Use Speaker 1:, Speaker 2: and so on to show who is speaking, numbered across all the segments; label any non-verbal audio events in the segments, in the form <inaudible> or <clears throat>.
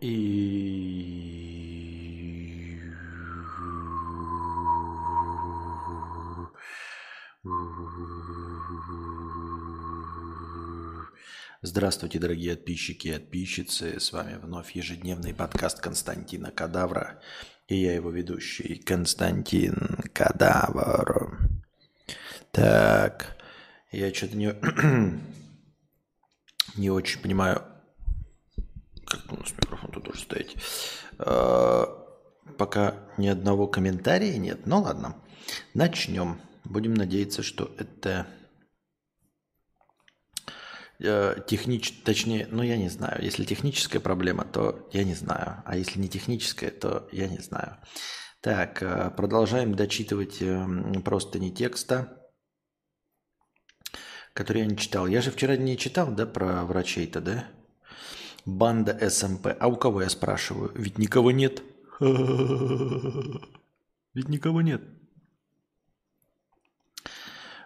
Speaker 1: И... Здравствуйте, дорогие подписчики и подписчицы. С вами вновь ежедневный подкаст Константина Кадавра. И я его ведущий Константин Кадавр. Так, я что-то не, <clears throat> не очень понимаю, как у нас микрофон тут должен стоять. А, пока ни одного комментария нет. Ну ладно, начнем. Будем надеяться, что это э, технич, точнее, ну я не знаю. Если техническая проблема, то я не знаю. А если не техническая, то я не знаю. Так, э, продолжаем дочитывать просто не текста, который я не читал. Я же вчера не читал, да, про врачей-то, да? Банда СМП. А у кого я спрашиваю? Ведь никого нет. <laughs> Ведь никого нет.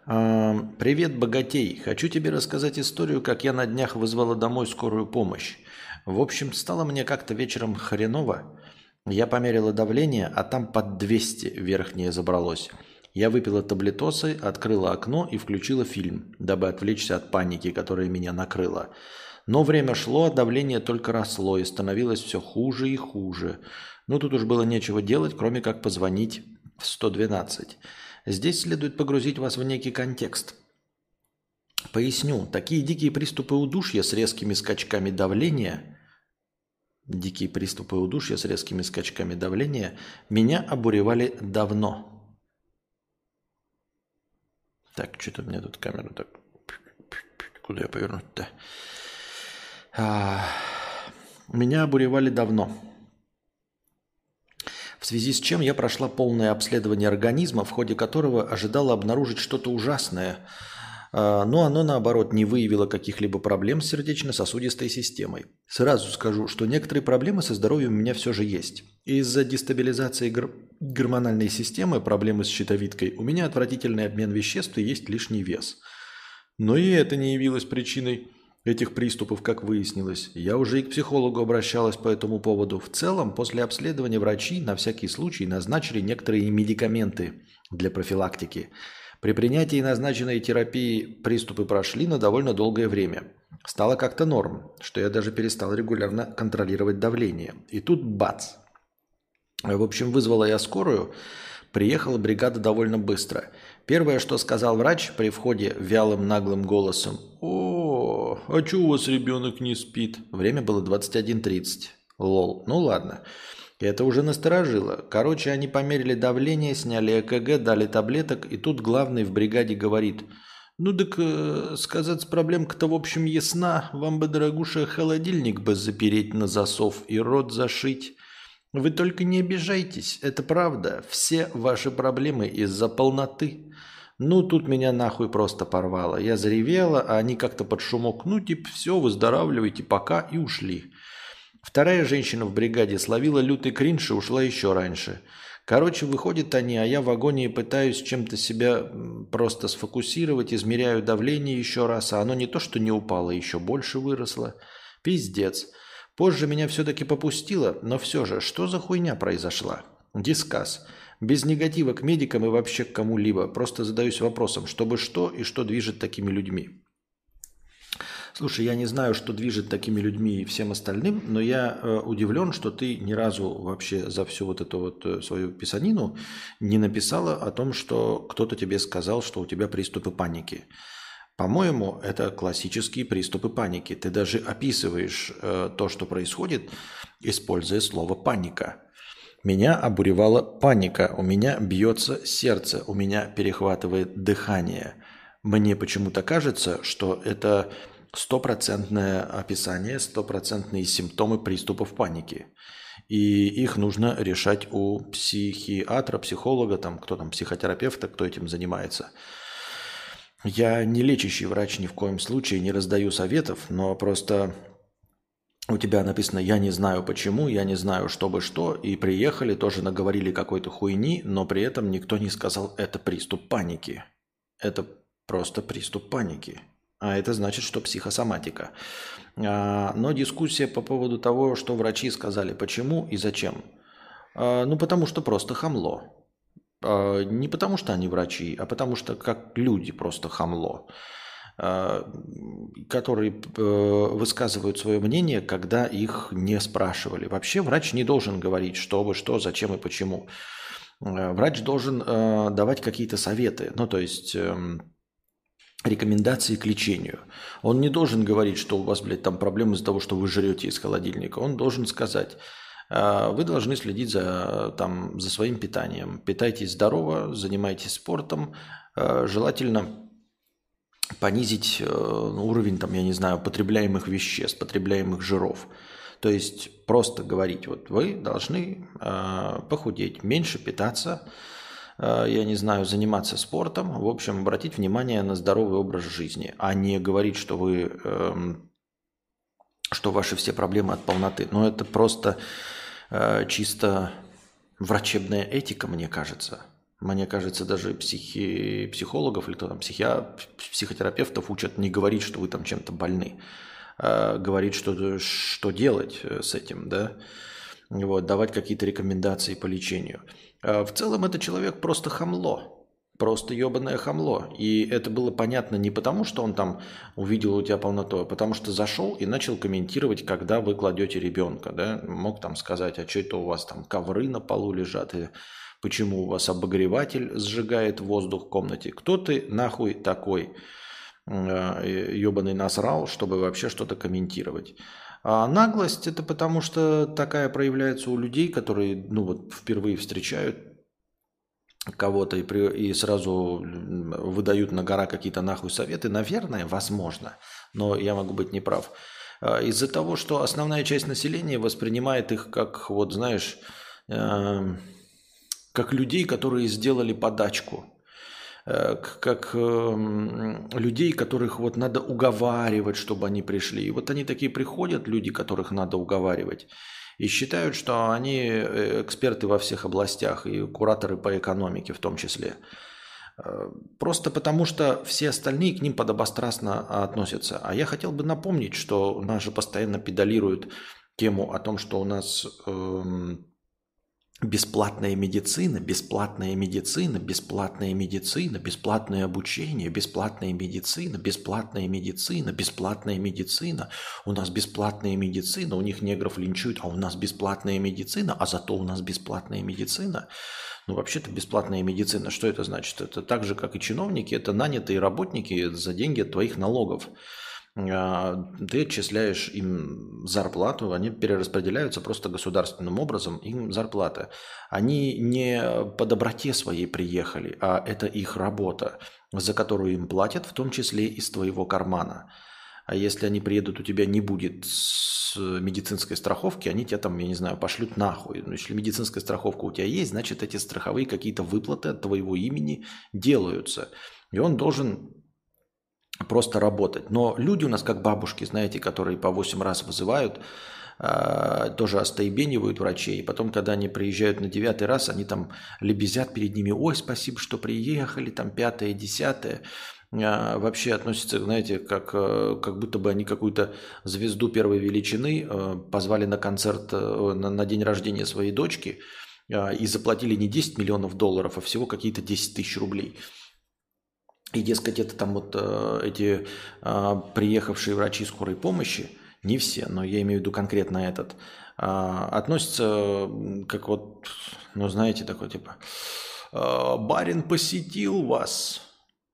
Speaker 1: Привет, богатей. Хочу тебе рассказать историю, как я на днях вызвала домой скорую помощь. В общем, стало мне как-то вечером хреново. Я померила давление, а там под 200 верхнее забралось. Я выпила таблетосы, открыла окно и включила фильм, дабы отвлечься от паники, которая меня накрыла. Но время шло, а давление только росло и становилось все хуже и хуже. Но тут уж было нечего делать, кроме как позвонить в 112. Здесь следует погрузить вас в некий контекст. Поясню, такие дикие приступы удушья с резкими скачками давления дикие приступы удушья с резкими скачками давления меня обуревали давно. Так, что-то мне тут камера так... Куда я повернуть-то? А, меня обуревали давно. В связи с чем я прошла полное обследование организма, в ходе которого ожидала обнаружить что-то ужасное, а, но оно, наоборот, не выявило каких-либо проблем с сердечно-сосудистой системой. Сразу скажу, что некоторые проблемы со здоровьем у меня все же есть. Из-за дестабилизации гор- гормональной системы, проблемы с щитовидкой, у меня отвратительный обмен веществ и есть лишний вес. Но и это не явилось причиной этих приступов, как выяснилось. Я уже и к психологу обращалась по этому поводу. В целом, после обследования врачи на всякий случай назначили некоторые медикаменты для профилактики. При принятии назначенной терапии приступы прошли на довольно долгое время. Стало как-то норм, что я даже перестал регулярно контролировать давление. И тут бац. В общем, вызвала я скорую, приехала бригада довольно быстро. Первое, что сказал врач при входе вялым наглым голосом. «О, а что у вас ребенок не спит?» Время было 21.30. Лол. Ну ладно. Это уже насторожило. Короче, они померили давление, сняли ЭКГ, дали таблеток, и тут главный в бригаде говорит, «Ну так, э, сказать, проблемка-то в общем ясна. Вам бы, дорогуша, холодильник бы запереть на засов и рот зашить. Вы только не обижайтесь, это правда. Все ваши проблемы из-за полноты». Ну, тут меня нахуй просто порвало. Я заревела, а они как-то под шумок, ну, типа, все, выздоравливайте, пока, и ушли. Вторая женщина в бригаде словила лютый кринж и ушла еще раньше. Короче, выходят они, а я в агонии пытаюсь чем-то себя просто сфокусировать, измеряю давление еще раз, а оно не то, что не упало, еще больше выросло. Пиздец. Позже меня все-таки попустило, но все же, что за хуйня произошла? Дискас. Без негатива к медикам и вообще к кому-либо. Просто задаюсь вопросом, чтобы что и что движет такими людьми. Слушай, я не знаю, что движет такими людьми и всем остальным, но я э, удивлен, что ты ни разу вообще за всю вот эту вот э, свою писанину не написала о том, что кто-то тебе сказал, что у тебя приступы паники. По-моему, это классические приступы паники. Ты даже описываешь э, то, что происходит, используя слово паника. Меня обуревала паника, у меня бьется сердце, у меня перехватывает дыхание. Мне почему-то кажется, что это стопроцентное описание, стопроцентные симптомы приступов паники. И их нужно решать у психиатра, психолога, там, кто там, психотерапевта, кто этим занимается. Я не лечащий врач ни в коем случае, не раздаю советов, но просто у тебя написано «я не знаю почему», «я не знаю чтобы что», и приехали, тоже наговорили какой-то хуйни, но при этом никто не сказал «это приступ паники». Это просто приступ паники. А это значит, что психосоматика. А, но дискуссия по поводу того, что врачи сказали, почему и зачем. А, ну, потому что просто хамло. А, не потому что они врачи, а потому что как люди просто хамло которые э, высказывают свое мнение, когда их не спрашивали. Вообще врач не должен говорить, что вы, что, зачем и почему. Э, врач должен э, давать какие-то советы. Ну, то есть эм, рекомендации к лечению. Он не должен говорить, что у вас, блядь, там проблемы из-за того, что вы жрете из холодильника. Он должен сказать, «А, вы должны следить за, там, за своим питанием. Питайтесь здорово, занимайтесь спортом. А, желательно понизить э, уровень, там, я не знаю, потребляемых веществ, потребляемых жиров. То есть просто говорить, вот вы должны а, похудеть, меньше питаться, я не знаю, заниматься спортом, в общем, обратить внимание на здоровый образ жизни, а не говорить, что вы, эм, что ваши все проблемы от полноты. Но это просто чисто врачебная этика, мне кажется. Мне кажется, даже психи, психологов или кто там, психи, психотерапевтов учат не говорить, что вы там чем-то больны, а говорить, что, что делать э, с этим, да, вот, давать какие-то рекомендации по лечению. А в целом это человек просто хамло. Просто ебаное хамло. И это было понятно не потому, что он там увидел у тебя полноту, а потому что зашел и начал комментировать, когда вы кладете ребенка. Да? Мог там сказать, а что это у вас там ковры на полу лежат, и почему у вас обогреватель сжигает воздух в комнате. Кто ты нахуй такой ебаный насрал, чтобы вообще что-то комментировать. А наглость это потому, что такая проявляется у людей, которые ну, вот, впервые встречают кого-то и, при, и сразу выдают на гора какие-то нахуй советы. Наверное, возможно, но я могу быть неправ. А из-за того, что основная часть населения воспринимает их как, вот знаешь, э, как людей, которые сделали подачку – Э, как эм, людей, которых вот надо уговаривать, чтобы они пришли. И вот они такие приходят, люди, которых надо уговаривать, и считают, что они э, эксперты во всех областях, и кураторы по экономике в том числе. Э, просто потому, что все остальные к ним подобострастно относятся. А я хотел бы напомнить, что нас же постоянно педалируют тему о том, что у нас эм, Бесплатная медицина, бесплатная медицина, бесплатная медицина, бесплатное обучение, бесплатная медицина, бесплатная медицина, бесплатная медицина. У нас бесплатная медицина, у них негров линчуют, а у нас бесплатная медицина, а зато у нас бесплатная медицина. Ну, вообще-то бесплатная медицина, что это значит? Это так же, как и чиновники, это нанятые работники за деньги твоих налогов. А, ты отчисляешь им зарплату, они перераспределяются просто государственным образом, им зарплата. Они не по доброте своей приехали, а это их работа, за которую им платят, в том числе из твоего кармана. А если они приедут, у тебя не будет медицинской страховки, они тебя там, я не знаю, пошлют нахуй. Но если медицинская страховка у тебя есть, значит эти страховые какие-то выплаты от твоего имени делаются. И он должен просто работать. Но люди у нас как бабушки, знаете, которые по 8 раз вызывают, а, тоже остаебенивают врачей. И потом, когда они приезжают на девятый раз, они там лебезят перед ними. Ой, спасибо, что приехали, там пятое, десятое. А, вообще относятся, знаете, как, э, как будто бы они какую-то звезду первой величины э, позвали на концерт, э, на, на день рождения своей дочки и заплатили не 10 миллионов долларов, а всего какие-то 10 тысяч рублей. И, дескать, это там вот э, эти э, приехавшие врачи скорой помощи, не все, но я имею в виду конкретно этот, э, относятся как вот, ну знаете, такой типа, э, барин посетил вас,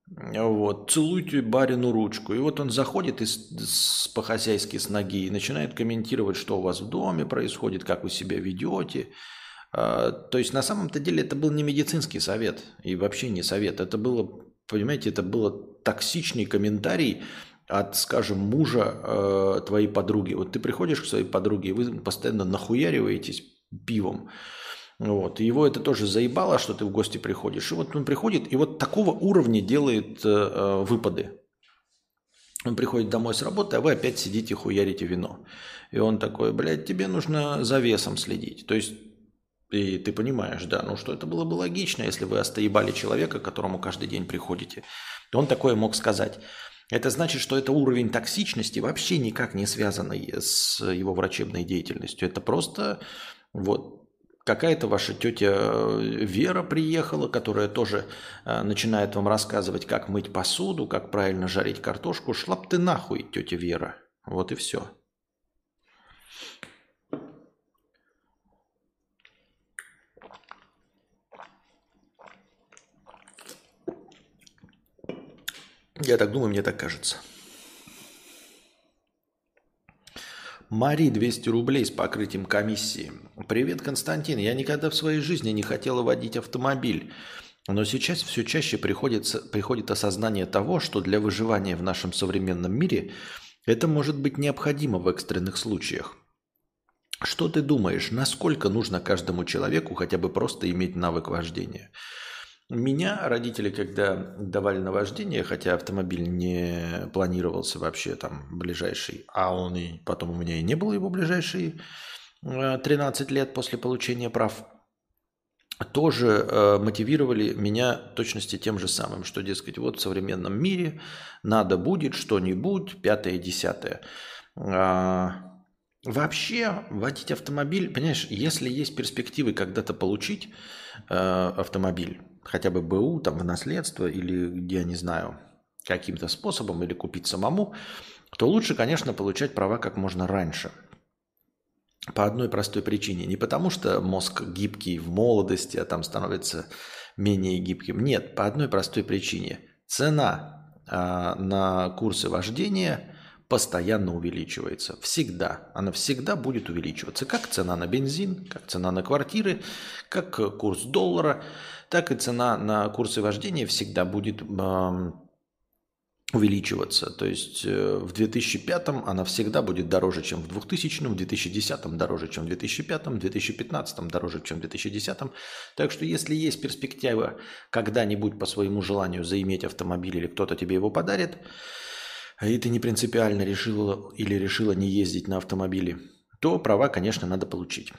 Speaker 1: вот, целуйте барину ручку. И вот он заходит из, по-хозяйски с ноги и начинает комментировать, что у вас в доме происходит, как вы себя ведете. То есть на самом-то деле это был не медицинский совет и вообще не совет. Это было Понимаете, это было токсичный комментарий от, скажем, мужа э, твоей подруги. Вот ты приходишь к своей подруге, и вы постоянно нахуяриваетесь пивом. Вот. И его это тоже заебало, что ты в гости приходишь. И вот он приходит, и вот такого уровня делает э, э выпады. Он приходит домой с работы, а вы опять сидите хуярите вино. И он такой, блядь, тебе нужно за весом следить. То есть и ты понимаешь, да, ну что это было бы логично, если вы остоебали человека, к которому каждый день приходите. Он такое мог сказать. Это значит, что это уровень токсичности вообще никак не связанный с его врачебной деятельностью. Это просто вот какая-то ваша тетя Вера приехала, которая тоже э, начинает вам рассказывать, как мыть посуду, как правильно жарить картошку. Шла б ты нахуй, тетя Вера. Вот и все. Я так думаю, мне так кажется. Мари 200 рублей с покрытием комиссии. Привет, Константин. Я никогда в своей жизни не хотела водить автомобиль. Но сейчас все чаще приходится, приходит осознание того, что для выживания в нашем современном мире это может быть необходимо в экстренных случаях. Что ты думаешь, насколько нужно каждому человеку хотя бы просто иметь навык вождения? Меня родители, когда давали на вождение, хотя автомобиль не планировался вообще там ближайший, а он и потом у меня и не было его ближайшие 13 э, лет после получения прав, тоже э, мотивировали меня точности тем же самым, что, дескать, вот в современном мире надо будет что-нибудь, пятое, десятое. А, вообще водить автомобиль, понимаешь, если есть перспективы когда-то получить э, автомобиль, хотя бы БУ, там в наследство или где, не знаю, каким-то способом или купить самому, то лучше, конечно, получать права как можно раньше. По одной простой причине. Не потому, что мозг гибкий в молодости, а там становится менее гибким. Нет, по одной простой причине. Цена э, на курсы вождения постоянно увеличивается. Всегда. Она всегда будет увеличиваться. Как цена на бензин, как цена на квартиры, как курс доллара – так и цена на курсы вождения всегда будет увеличиваться. То есть э, в 2005 она всегда будет дороже, чем в 2000, в 2010 дороже, чем в 2005, в 2015 дороже, чем в 2010. Так что если есть перспектива когда-нибудь по своему желанию заиметь автомобиль или кто-то тебе его подарит, и ты не принципиально решила или решила не ездить на автомобиле, то права, конечно, надо получить.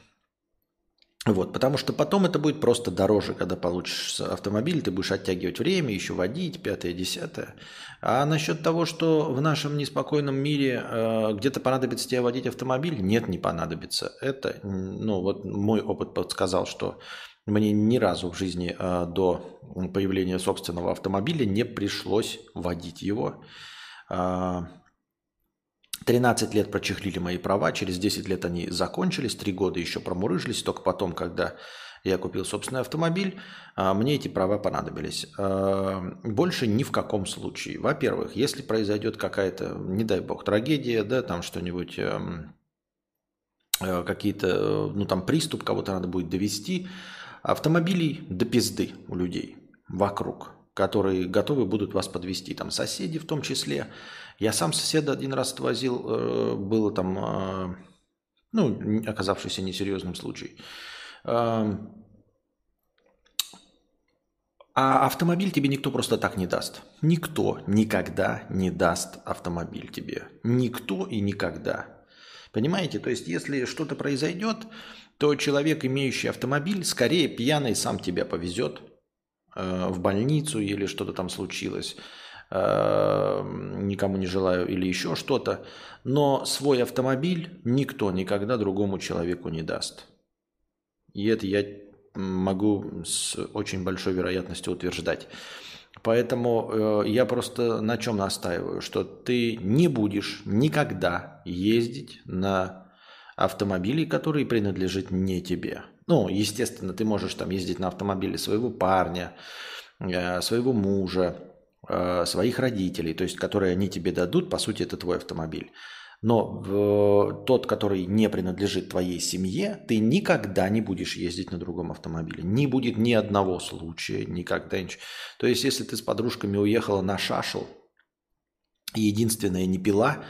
Speaker 1: Вот, потому что потом это будет просто дороже, когда получишь автомобиль, ты будешь оттягивать время, еще водить, пятое, десятое. А насчет того, что в нашем неспокойном мире э, где-то понадобится тебе водить автомобиль, нет, не понадобится. Это, ну вот мой опыт подсказал, что мне ни разу в жизни э, до появления собственного автомобиля не пришлось водить его. Э, 13 лет прочехлили мои права, через 10 лет они закончились, 3 года еще промурыжились, только потом, когда я купил собственный автомобиль, а, мне эти права понадобились. А, больше ни в каком случае. Во-первых, если произойдет какая-то, не дай бог, трагедия, да, там что-нибудь, эм, э, какие-то, ну там приступ, кого-то надо будет довести, автомобилей до пизды у людей вокруг, которые готовы будут вас подвести, там соседи в том числе, я сам соседа один раз отвозил, э, было там, э, ну, оказавшийся несерьезным случай. Эм, а автомобиль тебе никто просто так не даст. Никто никогда не даст автомобиль тебе. Никто и никогда. Понимаете? То есть, если что-то произойдет, то человек, имеющий автомобиль, скорее пьяный сам тебя повезет в больницу или что-то там случилось. Эм, никому не желаю или еще что-то, но свой автомобиль никто никогда другому человеку не даст. И это я могу с очень большой вероятностью утверждать. Поэтому э, я просто на чем настаиваю, что ты не будешь никогда ездить на автомобиле, который принадлежит не тебе. Ну, естественно, ты можешь там ездить на автомобиле своего парня, э, своего мужа, Э, своих родителей, то есть которые они тебе дадут, по сути, это твой автомобиль. Но тот, который не принадлежит твоей семье, ты никогда не будешь ездить на другом автомобиле. Не будет ни одного случая, никогда ничего. То есть, если ты с подружками уехала на шашел, и единственная не пила,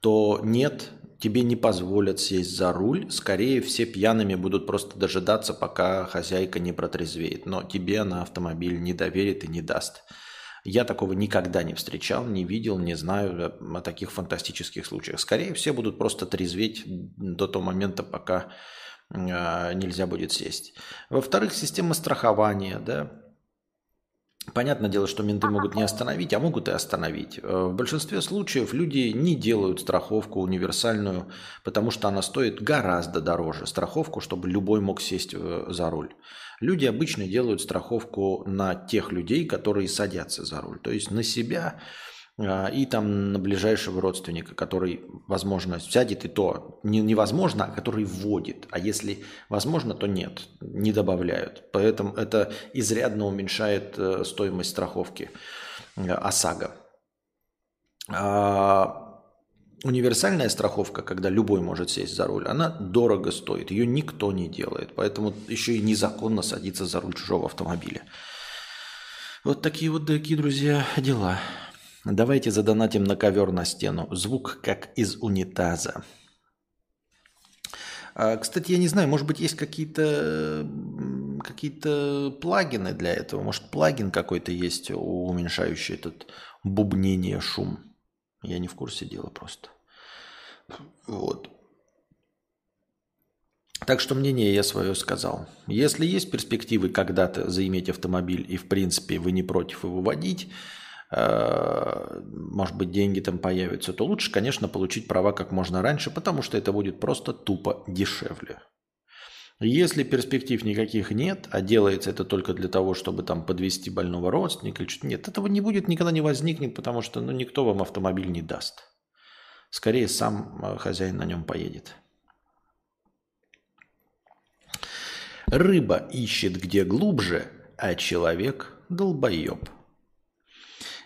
Speaker 1: то нет, тебе не позволят сесть за руль. Скорее, все пьяными будут просто дожидаться, пока хозяйка не протрезвеет. Но тебе она автомобиль не доверит и не даст. Я такого никогда не встречал, не видел, не знаю о таких фантастических случаях. Скорее, все будут просто трезветь до того момента, пока э, нельзя будет сесть. Во-вторых, система страхования, да, Понятное дело, что менты могут не остановить, а могут и остановить. Э, в большинстве случаев люди не делают страховку универсальную, потому что она стоит гораздо дороже. Страховку, чтобы любой мог сесть э, за руль. Люди обычно делают страховку на тех людей, которые садятся за руль. То есть на себя и там на ближайшего родственника, который, возможно, сядет и то не, невозможно, а который вводит. А если возможно, то нет, не добавляют. Поэтому это изрядно уменьшает э, стоимость страховки э, ОСАГО. А универсальная страховка, когда любой может сесть за руль, она дорого стоит, ее никто не делает. Поэтому еще и незаконно садиться за руль чужого автомобиля. Вот такие вот, дорогие друзья, дела. Давайте задонатим на ковер на стену. Звук как из унитаза. А, кстати, я не знаю, может быть, есть какие-то какие плагины для этого. Может, плагин какой-то есть, уменьшающий этот бубнение, шум. Я не в курсе дела просто. Вот. Так что мнение я свое сказал. Если есть перспективы когда-то заиметь автомобиль и, в принципе, вы не против его водить, может быть, деньги там появятся, то лучше, конечно, получить права как можно раньше, потому что это будет просто тупо дешевле. Если перспектив никаких нет, а делается это только для того, чтобы там подвести больного родственника или что-то, нет, этого не будет, никогда не возникнет, потому что ну, никто вам автомобиль не даст. Скорее, сам э, хозяин на нем поедет. Рыба ищет где глубже, а человек – долбоеб.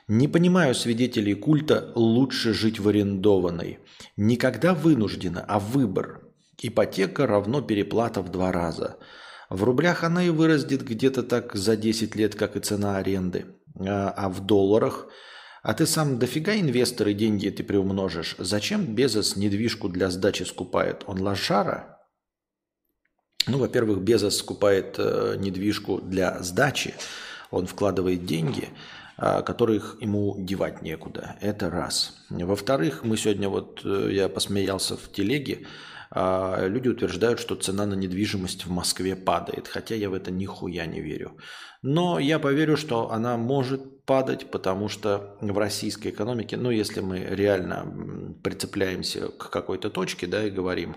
Speaker 1: Не понимаю свидетелей культа «лучше жить в арендованной». Никогда вынуждена, а выбор. Ипотека равно переплата в два раза. В рублях она и вырастет где-то так за 10 лет, как и цена аренды. А, а в долларах? А ты сам дофига инвесторы деньги ты приумножишь? Зачем Безос недвижку для сдачи скупает? Он лошара? Ну, во-первых, Безос скупает э, недвижку для сдачи. Он вкладывает деньги – которых ему девать некуда. Это раз. Во-вторых, мы сегодня, вот э, я посмеялся в телеге, а, люди утверждают, что цена на недвижимость в Москве падает, хотя я в это нихуя не верю. Но я поверю, что она может падать, потому что в российской экономике, ну если мы реально прицепляемся к какой-то точке, да, и говорим,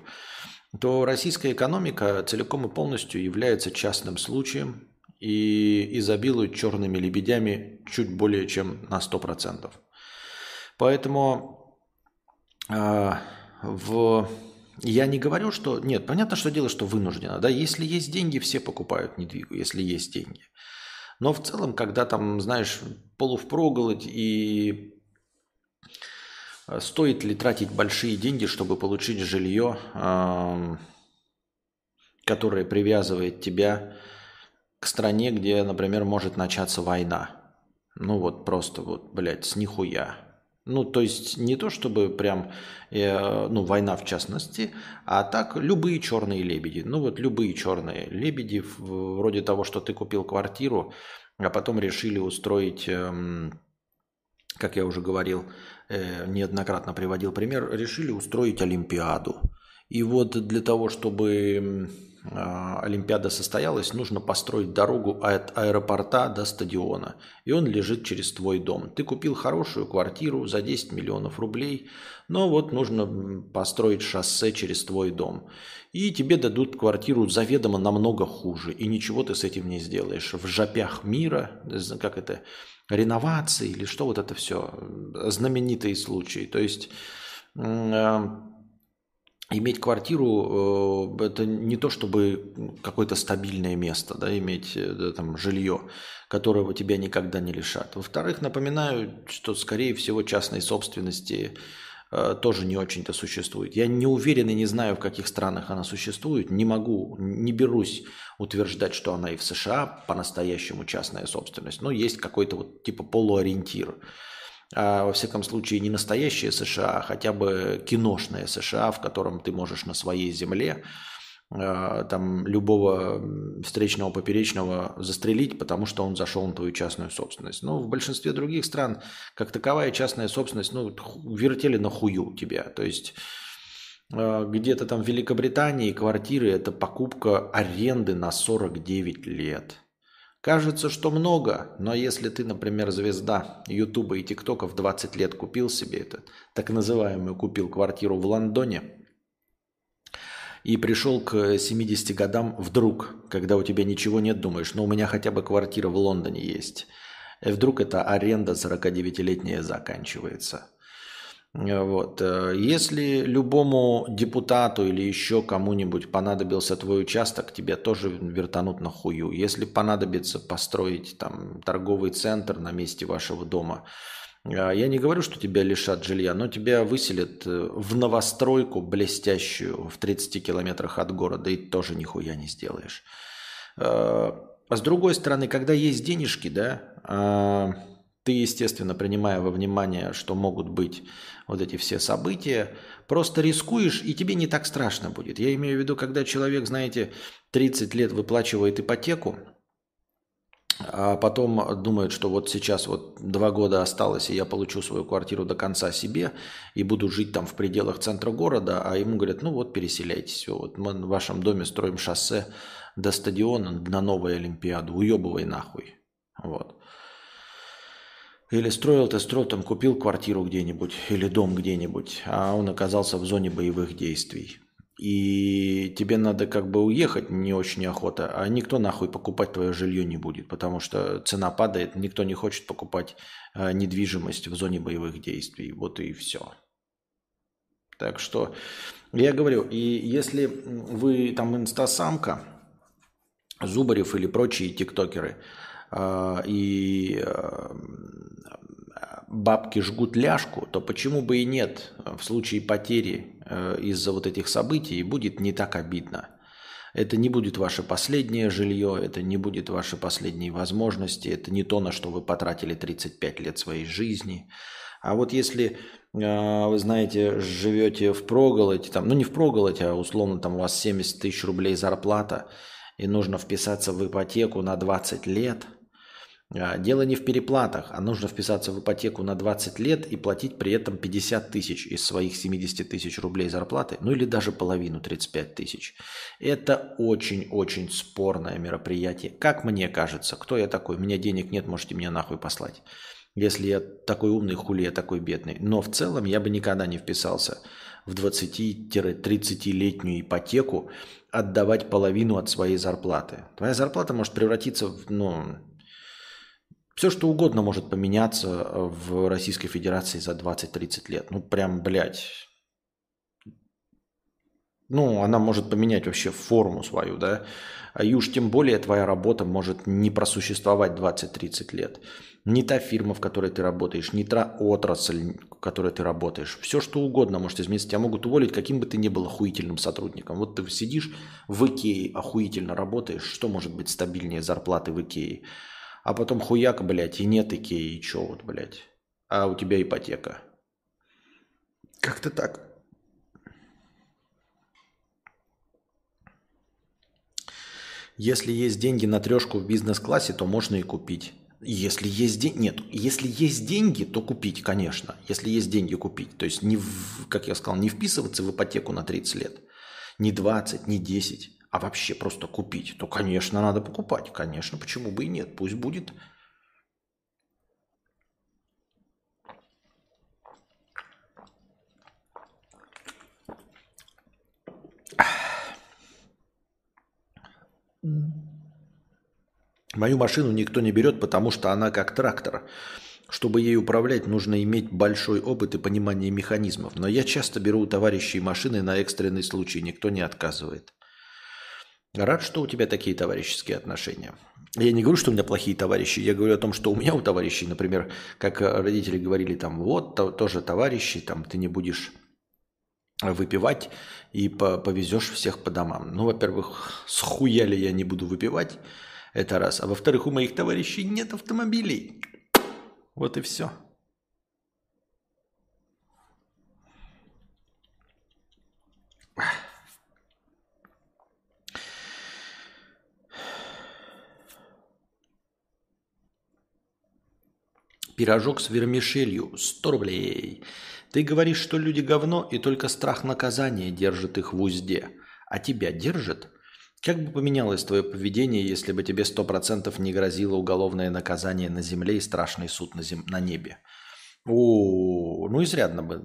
Speaker 1: то российская экономика целиком и полностью является частным случаем, и изобилуют черными лебедями чуть более чем на 100%. Поэтому э, в... я не говорю, что... Нет, понятно, что дело, что вынуждено. Да? Если есть деньги, все покупают недвигу, если есть деньги. Но в целом, когда там, знаешь, полувпроголодь и стоит ли тратить большие деньги, чтобы получить жилье, э, которое привязывает тебя к стране, где, например, может начаться война. Ну вот просто вот, блядь, с нихуя. Ну, то есть не то, чтобы прям, э, ну, война в частности, а так любые черные лебеди. Ну, вот любые черные лебеди, вроде того, что ты купил квартиру, а потом решили устроить, э, как я уже говорил, э, неоднократно приводил пример, решили устроить Олимпиаду. И вот для того, чтобы Олимпиада состоялась, нужно построить дорогу от аэропорта до стадиона. И он лежит через твой дом. Ты купил хорошую квартиру за 10 миллионов рублей, но вот нужно построить шоссе через твой дом. И тебе дадут квартиру заведомо намного хуже. И ничего ты с этим не сделаешь. В жопях мира, как это, реновации или что вот это все. Знаменитые случаи. То есть а, иметь квартиру э, это не то чтобы какое-то стабильное место, да, иметь э, да, там жилье, которого тебя никогда не лишат. Во-вторых, напоминаю, что скорее всего частной собственности э, тоже не очень-то существует. Я не уверен и не знаю, в каких странах она существует. Не могу, не берусь утверждать, что она и в США по-настоящему частная собственность. Но есть какой-то вот типа полуориентир а, во всяком случае, не настоящее США, а хотя бы киношное США, в котором ты можешь на своей земле а, там любого встречного поперечного застрелить, потому что он зашел на твою частную собственность. Но в большинстве других стран как таковая частная собственность, ну, вертели на хую тебя. То есть а, где-то там в Великобритании квартиры – это покупка аренды на 49 лет. Кажется, что много, но если ты, например, звезда Ютуба и ТикТока в 20 лет купил себе это, так называемую купил квартиру в Лондоне, и пришел к 70 годам вдруг, когда у тебя ничего нет, думаешь, ну у меня хотя бы квартира в Лондоне есть. И вдруг эта аренда 49-летняя заканчивается – вот. Э, если любому депутату или еще кому-нибудь понадобился твой участок, тебе тоже вертанут на хую. Если понадобится построить там торговый центр на месте вашего дома, э, я не говорю, что тебя лишат жилья, но тебя выселят э, в новостройку блестящую в 30 километрах от города, и тоже нихуя не сделаешь. А с другой стороны, когда есть денежки, да, ты, естественно, принимая во внимание, что могут быть вот эти все события, просто рискуешь, и тебе не так страшно будет. Я имею в виду, когда человек, знаете, 30 лет выплачивает ипотеку, а потом думает, что вот сейчас вот два года осталось, и я получу свою квартиру до конца себе, и буду жить там в пределах центра города, а ему говорят, ну вот переселяйтесь, все, вот мы в вашем доме строим шоссе до стадиона на новую Олимпиаду, уебывай нахуй. Вот. Или строил ты, строил, там купил квартиру где-нибудь или дом где-нибудь, а он оказался в зоне боевых действий. И тебе надо как бы уехать, не очень охота, а никто нахуй покупать твое жилье не будет, потому что цена падает, никто не хочет покупать э, недвижимость в зоне боевых действий. Вот и все. Так что я говорю, и если вы там инстасамка, Зубарев или прочие тиктокеры – и а, бабки жгут ляжку, то почему бы и нет в случае потери э, из-за вот этих событий будет не так обидно. Это не будет ваше последнее жилье, это не будет ваши последние возможности, это не то, на что вы потратили 35 лет своей жизни. А вот если а, вы знаете, живете в проголодь, там, ну не в проголодь, а условно там у вас 70 тысяч рублей зарплата, и нужно вписаться в ипотеку на 20 лет – а, дело не в переплатах, а нужно вписаться в ипотеку на 20 лет и платить при этом 50 тысяч из своих 70 тысяч рублей зарплаты, ну или даже половину, 35 тысяч. Это очень-очень спорное мероприятие. Как мне кажется, кто я такой? У меня денег нет, можете меня нахуй послать. Если я такой умный, хули я такой бедный. Но в целом я бы никогда не вписался в 20-30-летнюю ипотеку отдавать половину от своей зарплаты. Твоя зарплата может превратиться в, ну, все, что угодно может поменяться э, в Российской Федерации за 20-30 лет. Ну, прям, блядь. Ну, она может поменять вообще форму свою, да. А и уж тем более твоя работа может не просуществовать 20-30 лет. Не та фирма, в которой ты работаешь, не та отрасль, в которой ты работаешь. Все, что угодно может измениться. Тебя могут уволить, каким бы ты ни был охуительным сотрудником. Вот ты сидишь в Икее, охуительно работаешь. Что может быть стабильнее зарплаты в Икее? А потом хуяк, блядь, и нет Икеи, и чё вот, блядь. А у тебя ипотека. Как-то так. Если есть деньги на трешку в бизнес-классе, то можно и купить. Если есть деньги, нет, если есть деньги, то купить, конечно. Если есть деньги, купить. То есть, не в, как я сказал, не вписываться в ипотеку на 30 лет. Не 20, не 10 а вообще просто купить, то, конечно, надо покупать. Конечно, почему бы и нет. Пусть будет. Мою машину никто не берет, потому что она как трактор. Чтобы ей управлять, нужно иметь большой опыт и понимание механизмов. Но я часто беру у товарищей машины на экстренный случай, никто не отказывает. Рад, что у тебя такие товарищеские отношения. Я не говорю, что у меня плохие товарищи, я говорю о том, что у меня у товарищей, например, как родители говорили, там, вот, то, тоже товарищи, там, ты не будешь выпивать и повезешь всех по домам. Ну, во-первых, схуяли я не буду выпивать, это раз. А во-вторых, у моих товарищей нет автомобилей. Вот и все. Пирожок с вермишелью. 100 рублей. Ты говоришь, что люди говно, и только страх наказания держит их в узде. А тебя держит? Как бы поменялось твое поведение, если бы тебе сто процентов не грозило уголовное наказание на земле и страшный суд на, зем... на небе? О, ну изрядно бы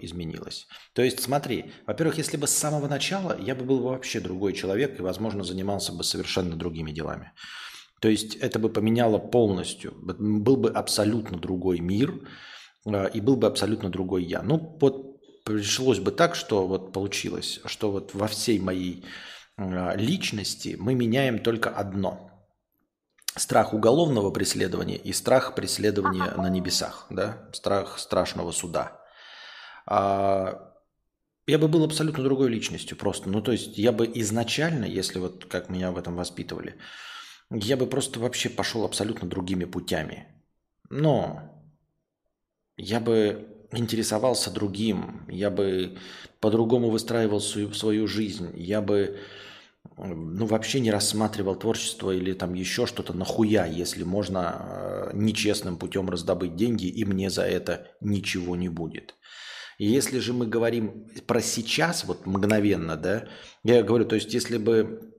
Speaker 1: изменилось. То есть смотри, во-первых, если бы с самого начала, я бы был вообще другой человек и, возможно, занимался бы совершенно другими делами. То есть это бы поменяло полностью, был бы абсолютно другой мир а, и был бы абсолютно другой я. Ну вот пришлось бы так, что вот получилось, что вот во всей моей а, личности мы меняем только одно. Страх уголовного преследования и страх преследования на небесах, да, страх страшного суда. А, я бы был абсолютно другой личностью просто. Ну, то есть я бы изначально, если вот как меня в этом воспитывали, я бы просто вообще пошел абсолютно другими путями. Но я бы интересовался другим, я бы по-другому выстраивал свою, свою жизнь, я бы ну, вообще не рассматривал творчество или там еще что-то нахуя, если можно э, нечестным путем раздобыть деньги, и мне за это ничего не будет. И если же мы говорим про сейчас, вот мгновенно, да, я говорю, то есть если бы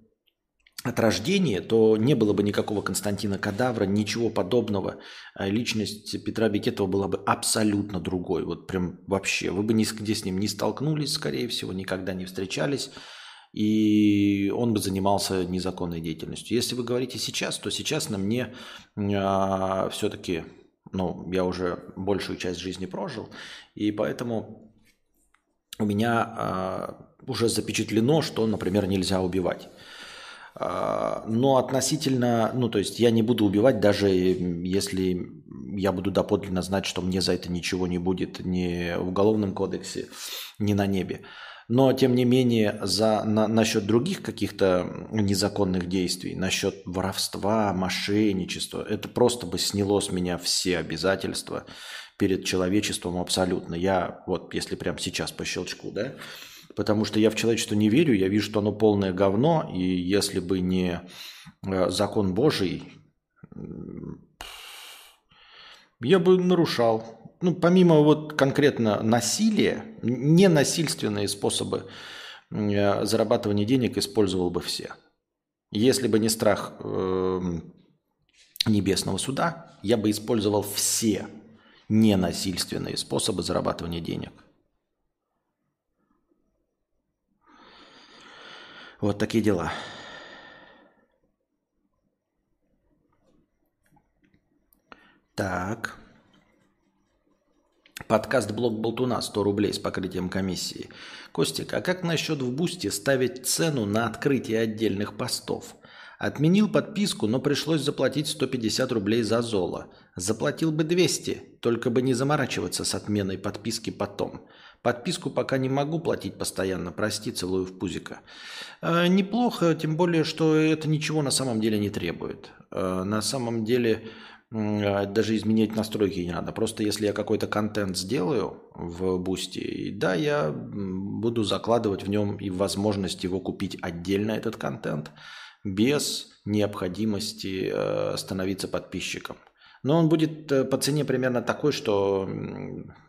Speaker 1: от рождения, то не было бы никакого Константина Кадавра, ничего подобного. А личность Петра Бекетова была бы абсолютно другой. Вот прям вообще. Вы бы нигде с ним не столкнулись, скорее всего, никогда не встречались. И он бы занимался незаконной деятельностью. Если вы говорите сейчас, то сейчас на мне а, все-таки, ну, я уже большую часть жизни прожил, и поэтому у меня а, уже запечатлено, что, например, нельзя убивать. А, но относительно, ну то есть я не буду убивать, даже если я буду доподлинно знать, что мне за это ничего не будет ни в Уголовном кодексе, ни на небе. Но, тем не менее, за, на, насчет других каких-то незаконных действий, насчет воровства, мошенничества, это просто бы сняло с меня все обязательства перед человечеством абсолютно. Я вот, если прямо сейчас по щелчку, да, Потому что я в человечество не верю, я вижу, что оно полное говно, и если бы не э, закон Божий, я бы нарушал. Ну, помимо вот конкретно насилия, ненасильственные способы зарабатывания денег использовал бы все. Если бы не страх э, небесного суда, я бы использовал все ненасильственные способы зарабатывания денег. Вот такие дела. Так. Подкаст «Блок Болтуна» 100 рублей с покрытием комиссии. Костик, а как насчет в Бусте ставить цену на открытие отдельных постов? Отменил подписку, но пришлось заплатить 150 рублей за золо. Заплатил бы 200, только бы не заморачиваться с отменой подписки потом. Подписку пока не могу платить постоянно, прости, целую в пузико. Э, неплохо, тем более, что это ничего на самом деле не требует. Э, на самом деле э, даже изменять настройки не надо. Просто если я какой-то контент сделаю в Boosty, да, я буду закладывать в нем и возможность его купить отдельно, этот контент, без необходимости становиться подписчиком. Но он будет по цене примерно такой, что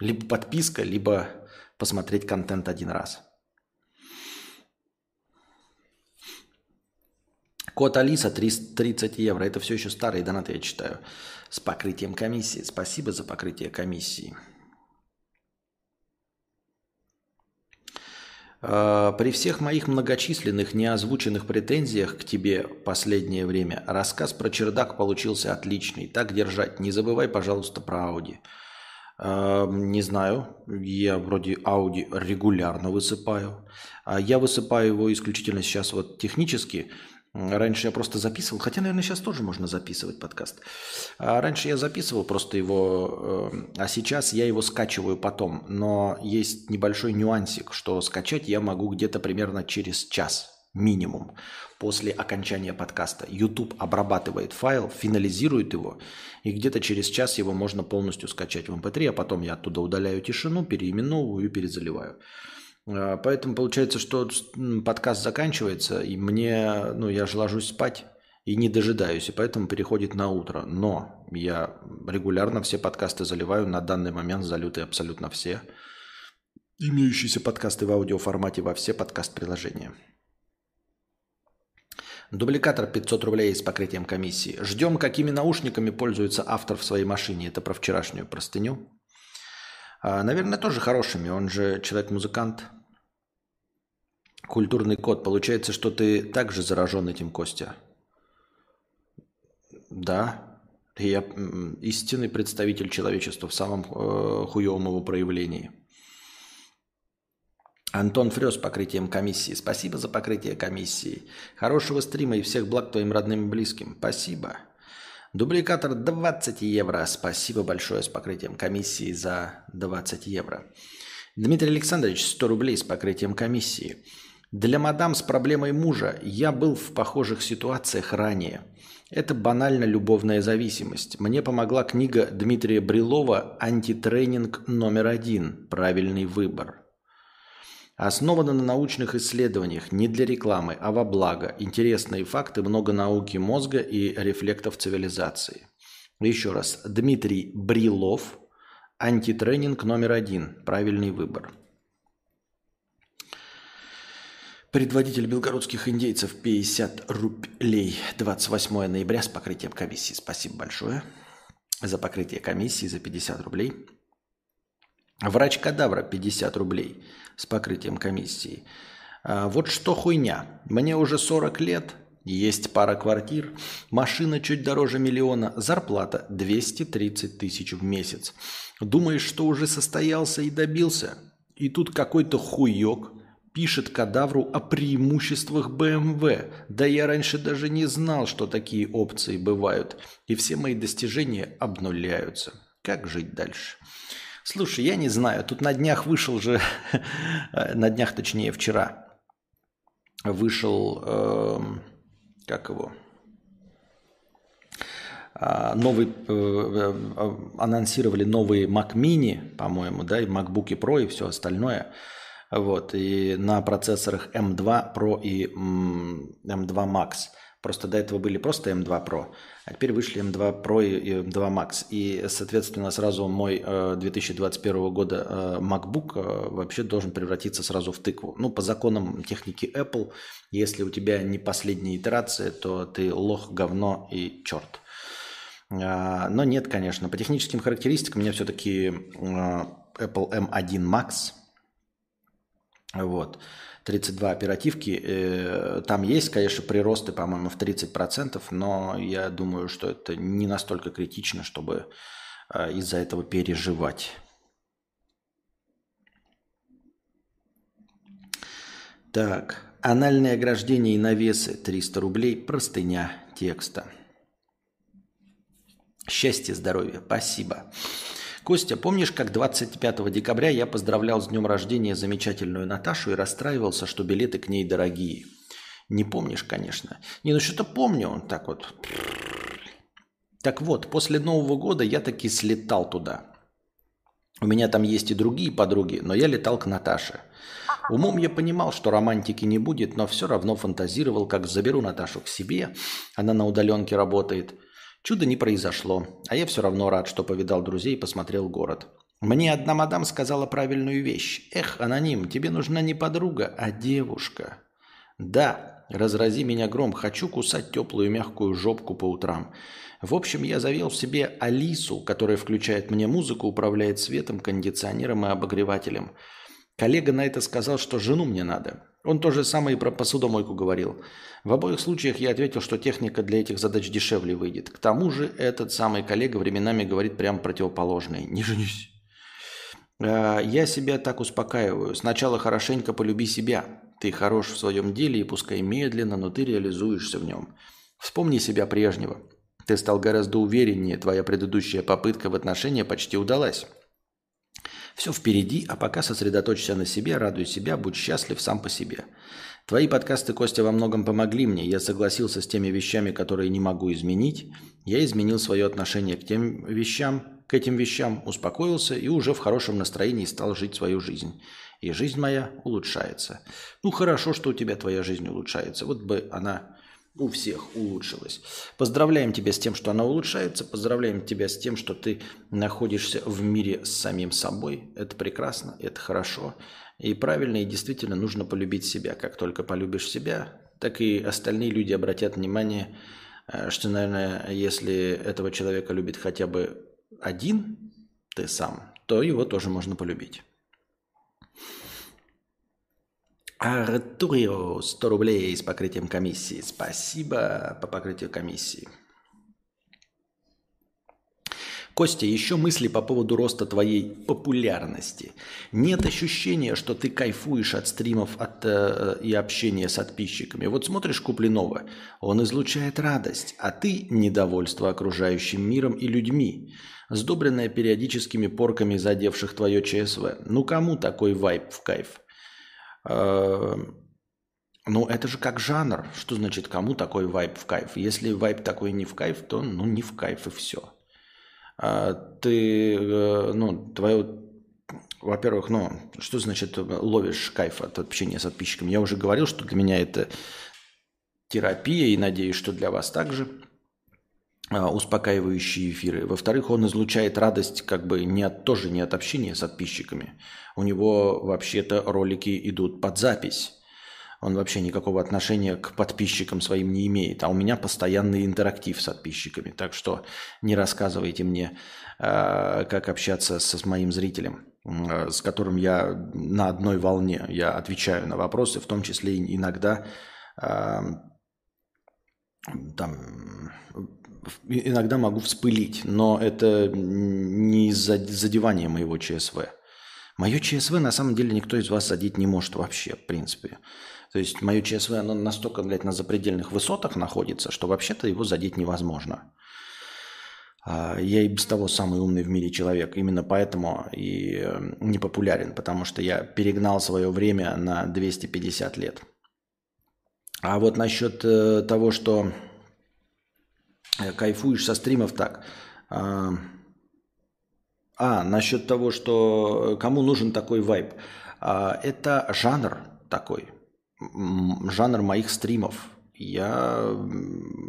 Speaker 1: либо подписка, либо посмотреть контент один раз. Код Алиса 30 евро. Это все еще старые донаты, я читаю. С покрытием комиссии. Спасибо за покрытие комиссии. А, при всех моих многочисленных неозвученных претензиях к тебе последнее время рассказ про чердак получился отличный. Так держать. Не забывай, пожалуйста, про Ауди. Не знаю, я вроде Audi регулярно высыпаю. А я высыпаю его исключительно сейчас вот технически. Раньше я просто записывал, хотя, наверное, сейчас тоже можно записывать подкаст. А раньше я записывал просто его, э, а сейчас я его скачиваю потом. Но есть небольшой нюансик, что скачать я могу где-то примерно через час минимум после окончания подкаста. YouTube обрабатывает файл, финализирует его, и где-то через час его можно полностью скачать в MP3, эм а потом я оттуда удаляю тишину, переименовываю и перезаливаю. А, поэтому получается, что подкаст заканчивается, и мне, ну, я же ложусь спать и не дожидаюсь, и поэтому переходит на утро. Но я регулярно все подкасты заливаю, на данный момент залиты абсолютно все имеющиеся подкасты в аудиоформате во все подкаст-приложения. Дубликатор 500 рублей с покрытием комиссии. Ждем, какими наушниками пользуется автор в своей машине. Это про вчерашнюю простыню. А, наверное, тоже хорошими. Он же человек-музыкант. Культурный код. Получается, что ты также заражен этим, Костя. Да. Я истинный представитель человечества в самом э, хуевом его проявлении. Антон Фрёс покрытием комиссии. Спасибо за покрытие комиссии. Хорошего стрима и всех благ твоим родным и близким. Спасибо. Дубликатор 20 евро. Спасибо большое с покрытием комиссии за 20 евро. Дмитрий Александрович, 100 рублей с покрытием комиссии. Для мадам с проблемой мужа я был в похожих ситуациях ранее. Это банально любовная зависимость. Мне помогла книга Дмитрия Брилова «Антитренинг номер один. Правильный выбор». Основана на научных исследованиях не для рекламы, а во благо. Интересные факты, много науки мозга и рефлектов цивилизации. Еще раз. Дмитрий Брилов. Антитренинг номер один. Правильный выбор. Предводитель белгородских индейцев 50 рублей. 28 ноября с покрытием комиссии. Спасибо большое за покрытие комиссии за 50 рублей. Врач кадавра 50 рублей с покрытием комиссии. А, вот что хуйня. Мне уже 40 лет, есть пара квартир, машина чуть дороже миллиона, зарплата 230 тысяч в месяц. Думаешь, что уже состоялся и добился? И тут какой-то хуёк пишет кадавру о преимуществах BMW. Да я раньше даже не знал, что такие опции бывают. И все мои достижения обнуляются. Как жить дальше? Слушай, я не знаю, тут на днях вышел же, <laughs> на днях точнее вчера, вышел, э, как его, а, новый, э, э, анонсировали новые Mac Mini, по-моему, да, и MacBook Pro и все остальное. Вот, и на процессорах M2 Pro и M2 Max – Просто до этого были просто M2 Pro, а теперь вышли M2 Pro и M2 Max. И, соответственно, сразу мой 2021 э, года э, MacBook э, вообще должен превратиться сразу в тыкву. Ну, по законам техники Apple, если у тебя не последняя итерация, то ты лох, говно и черт. А, но нет, конечно. По техническим характеристикам у меня все-таки Apple M1 Max. Вот. 32 оперативки. Э, там есть, конечно, приросты, по-моему, в 30%, но я думаю, что это не настолько критично, чтобы э, из-за этого переживать. Так, анальное ограждение и навесы 300 рублей, простыня текста. Счастье, здоровье, спасибо. Костя, помнишь, как 25 декабря я поздравлял с днем рождения замечательную Наташу и расстраивался, что билеты к ней дорогие? Не помнишь, конечно. Не, ну что-то помню, он так вот. Так вот, после Нового года я таки слетал туда. У меня там есть и другие подруги, но я летал к Наташе. Умом я понимал, что романтики не будет, но все равно фантазировал, как заберу Наташу к себе. Она на удаленке работает – Чудо не произошло, а я все равно рад, что повидал друзей и посмотрел город. Мне одна мадам сказала правильную вещь. Эх, аноним, тебе нужна не подруга, а девушка. Да, разрази меня гром, хочу кусать теплую мягкую жопку по утрам. В общем, я завел в себе Алису, которая включает мне музыку, управляет светом, кондиционером и обогревателем. Коллега на это сказал, что жену мне надо. Он то же самое и про посудомойку говорил. В обоих случаях я ответил, что техника для этих задач дешевле выйдет. К тому же этот самый коллега временами говорит прям противоположное. Не женюсь. А, я себя так успокаиваю. Сначала хорошенько полюби себя. Ты хорош в своем деле и пускай медленно, но ты реализуешься в нем. Вспомни себя прежнего. Ты стал гораздо увереннее, твоя предыдущая попытка в отношения почти удалась. Все впереди, а пока сосредоточься на себе, радуй себя, будь счастлив сам по себе. Твои подкасты, Костя, во многом помогли мне. Я согласился с теми вещами, которые не могу изменить. Я изменил свое отношение к тем вещам, к этим вещам, успокоился и уже в хорошем настроении стал жить свою жизнь. И жизнь моя улучшается. Ну, хорошо, что у тебя твоя жизнь улучшается. Вот бы она у всех улучшилась. Поздравляем тебя с тем, что она улучшается. Поздравляем тебя с тем, что ты находишься в мире с самим собой. Это прекрасно, это хорошо. И правильно, и действительно нужно полюбить себя. Как только полюбишь себя, так и остальные люди обратят внимание, э, что, наверное, если этого человека любит хотя бы один ты сам, то его тоже можно полюбить. Артурио, 100 рублей с покрытием комиссии. Спасибо по покрытию комиссии. Костя, еще мысли по поводу роста твоей популярности. Нет ощущения, что ты кайфуешь от стримов от, э, и общения с подписчиками. Вот смотришь Куплинова, он излучает радость, а ты – недовольство окружающим миром и людьми, сдобренное периодическими порками задевших твое ЧСВ. Ну кому такой вайп в кайф? Э, ну, это же как жанр. Что значит, кому такой вайп в кайф? Если вайп такой не в кайф, то ну не в кайф и все. А ты, э, ну, твое, во-первых, ну, что значит ловишь кайф от общения с подписчиками? Я уже говорил, что для меня это терапия, и надеюсь, что для вас также успокаивающие эфиры. Во-вторых, он излучает радость как бы не от, тоже не от общения с подписчиками. У него вообще-то ролики идут под запись. Он вообще никакого отношения к подписчикам своим не имеет. А у меня постоянный интерактив с подписчиками. Так что не рассказывайте мне, а, как общаться с моим зрителем, с которым я на одной волне. Я отвечаю на вопросы, в том числе иногда а, там, иногда могу вспылить, но это не из-за задевания моего ЧСВ. Мое ЧСВ на самом деле никто из вас задеть не может вообще, в принципе. То есть мое ЧСВ, оно настолько, блядь, на запредельных высотах находится, что вообще-то его задеть невозможно. А, я и без того самый умный в мире человек. Именно поэтому и э, не популярен, потому что я перегнал свое время на 250 лет. А вот насчет э, того, что кайфуешь со стримов так. А, а, насчет того, что кому нужен такой вайб. А, это жанр такой жанр моих стримов. Я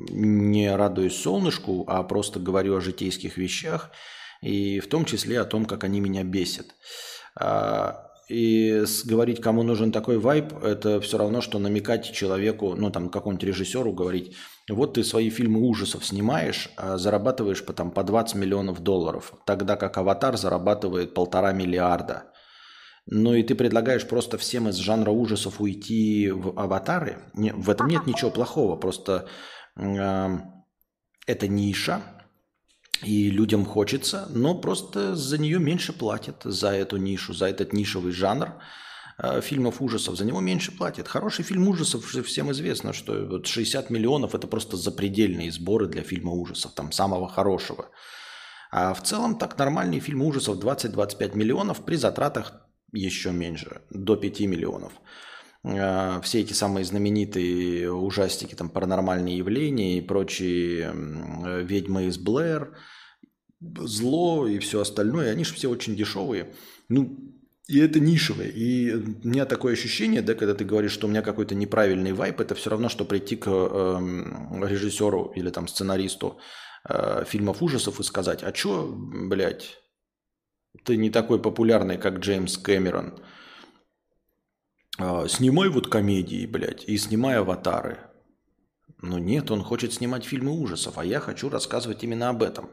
Speaker 1: не радуюсь солнышку, а просто говорю о житейских вещах, и в том числе о том, как они меня бесят. И говорить, кому нужен такой вайб, это все равно, что намекать человеку, ну там какому-нибудь режиссеру говорить, вот ты свои фильмы ужасов снимаешь, а зарабатываешь по, там, по 20 миллионов долларов, тогда как «Аватар» зарабатывает полтора миллиарда. Ну и ты предлагаешь просто всем из жанра ужасов уйти в аватары. В этом нет ничего плохого, просто э, это ниша, и людям хочется, но просто за нее меньше платят, за эту нишу, за этот нишевый жанр э, фильмов ужасов, за него меньше платят. Хороший фильм ужасов, всем известно, что вот 60 миллионов – это просто запредельные сборы для фильма ужасов, там самого хорошего. А в целом так нормальный фильм ужасов 20-25 миллионов при затратах еще меньше, до 5 миллионов. А, все эти самые знаменитые ужастики, там, паранормальные явления и прочие ведьмы из Блэр, зло и все остальное, они же все очень дешевые. Ну, и это нишевое. И у меня такое ощущение, да, когда ты говоришь, что у меня какой-то неправильный вайп, это все равно, что прийти к э, режиссеру или там сценаристу э, фильмов ужасов и сказать, а что, блядь, ты не такой популярный, как Джеймс Кэмерон. А, снимай вот комедии, блядь, и снимай аватары. Но нет, он хочет снимать фильмы ужасов, а я хочу рассказывать именно об этом.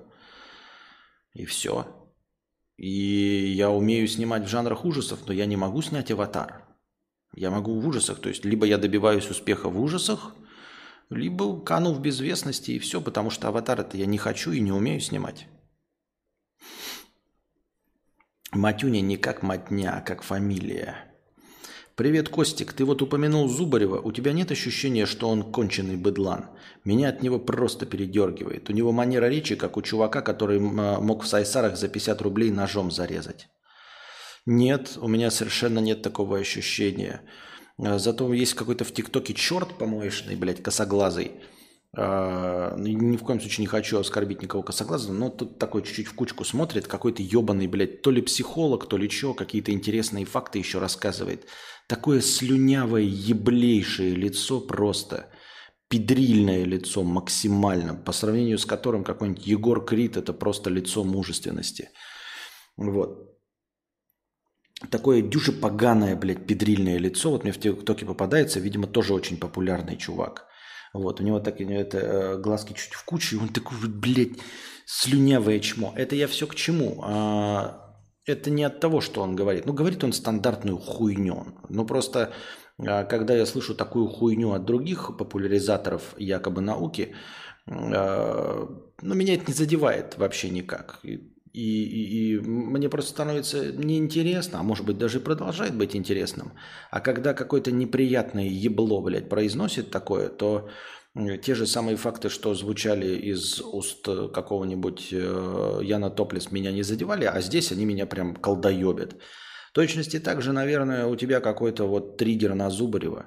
Speaker 1: И все. И я умею снимать в жанрах ужасов, но я не могу снять аватар. Я могу в ужасах. То есть, либо я добиваюсь успеха в ужасах, либо кану в безвестности и все, потому что аватар это я не хочу и не умею снимать. Матюня не как матня, а как фамилия. «Привет, Костик. Ты вот упомянул Зубарева. У тебя нет ощущения, что он конченый быдлан? Меня от него просто передергивает. У него манера речи, как у чувака, который мог в Сайсарах за 50 рублей ножом зарезать». Нет, у меня совершенно нет такого ощущения. Зато есть какой-то в ТикТоке черт помоечный, блядь, косоглазый – а, ну, ни в коем случае не хочу оскорбить никого косоглазого, но тут такой чуть-чуть в кучку смотрит, какой-то ебаный, блядь, то ли психолог, то ли что, какие-то интересные факты еще рассказывает. Такое слюнявое, еблейшее лицо просто, педрильное лицо максимально, по сравнению с которым какой-нибудь Егор Крид – это просто лицо мужественности. Вот. такое дюже поганое, блядь, педрильное лицо. Вот мне в ТикТоке попадается, видимо, тоже очень популярный чувак. Вот, у него так это, э, глазки чуть в кучу, и он такой, блядь, слюнявое чмо. Это я все к чему? А, это не от того, что он говорит. Ну, говорит он стандартную хуйню. Ну, просто, а, когда я слышу такую хуйню от других популяризаторов якобы науки, а, ну, меня это не задевает вообще никак. И, и, и мне просто становится неинтересно, а может быть даже продолжает быть интересным. А когда какое-то неприятное ебло, блядь, произносит такое, то те же самые факты, что звучали из уст какого-нибудь э, Яна Топлис, меня не задевали, а здесь они меня прям колдоебят. В точности также, наверное, у тебя какой-то вот триггер на Зубарева.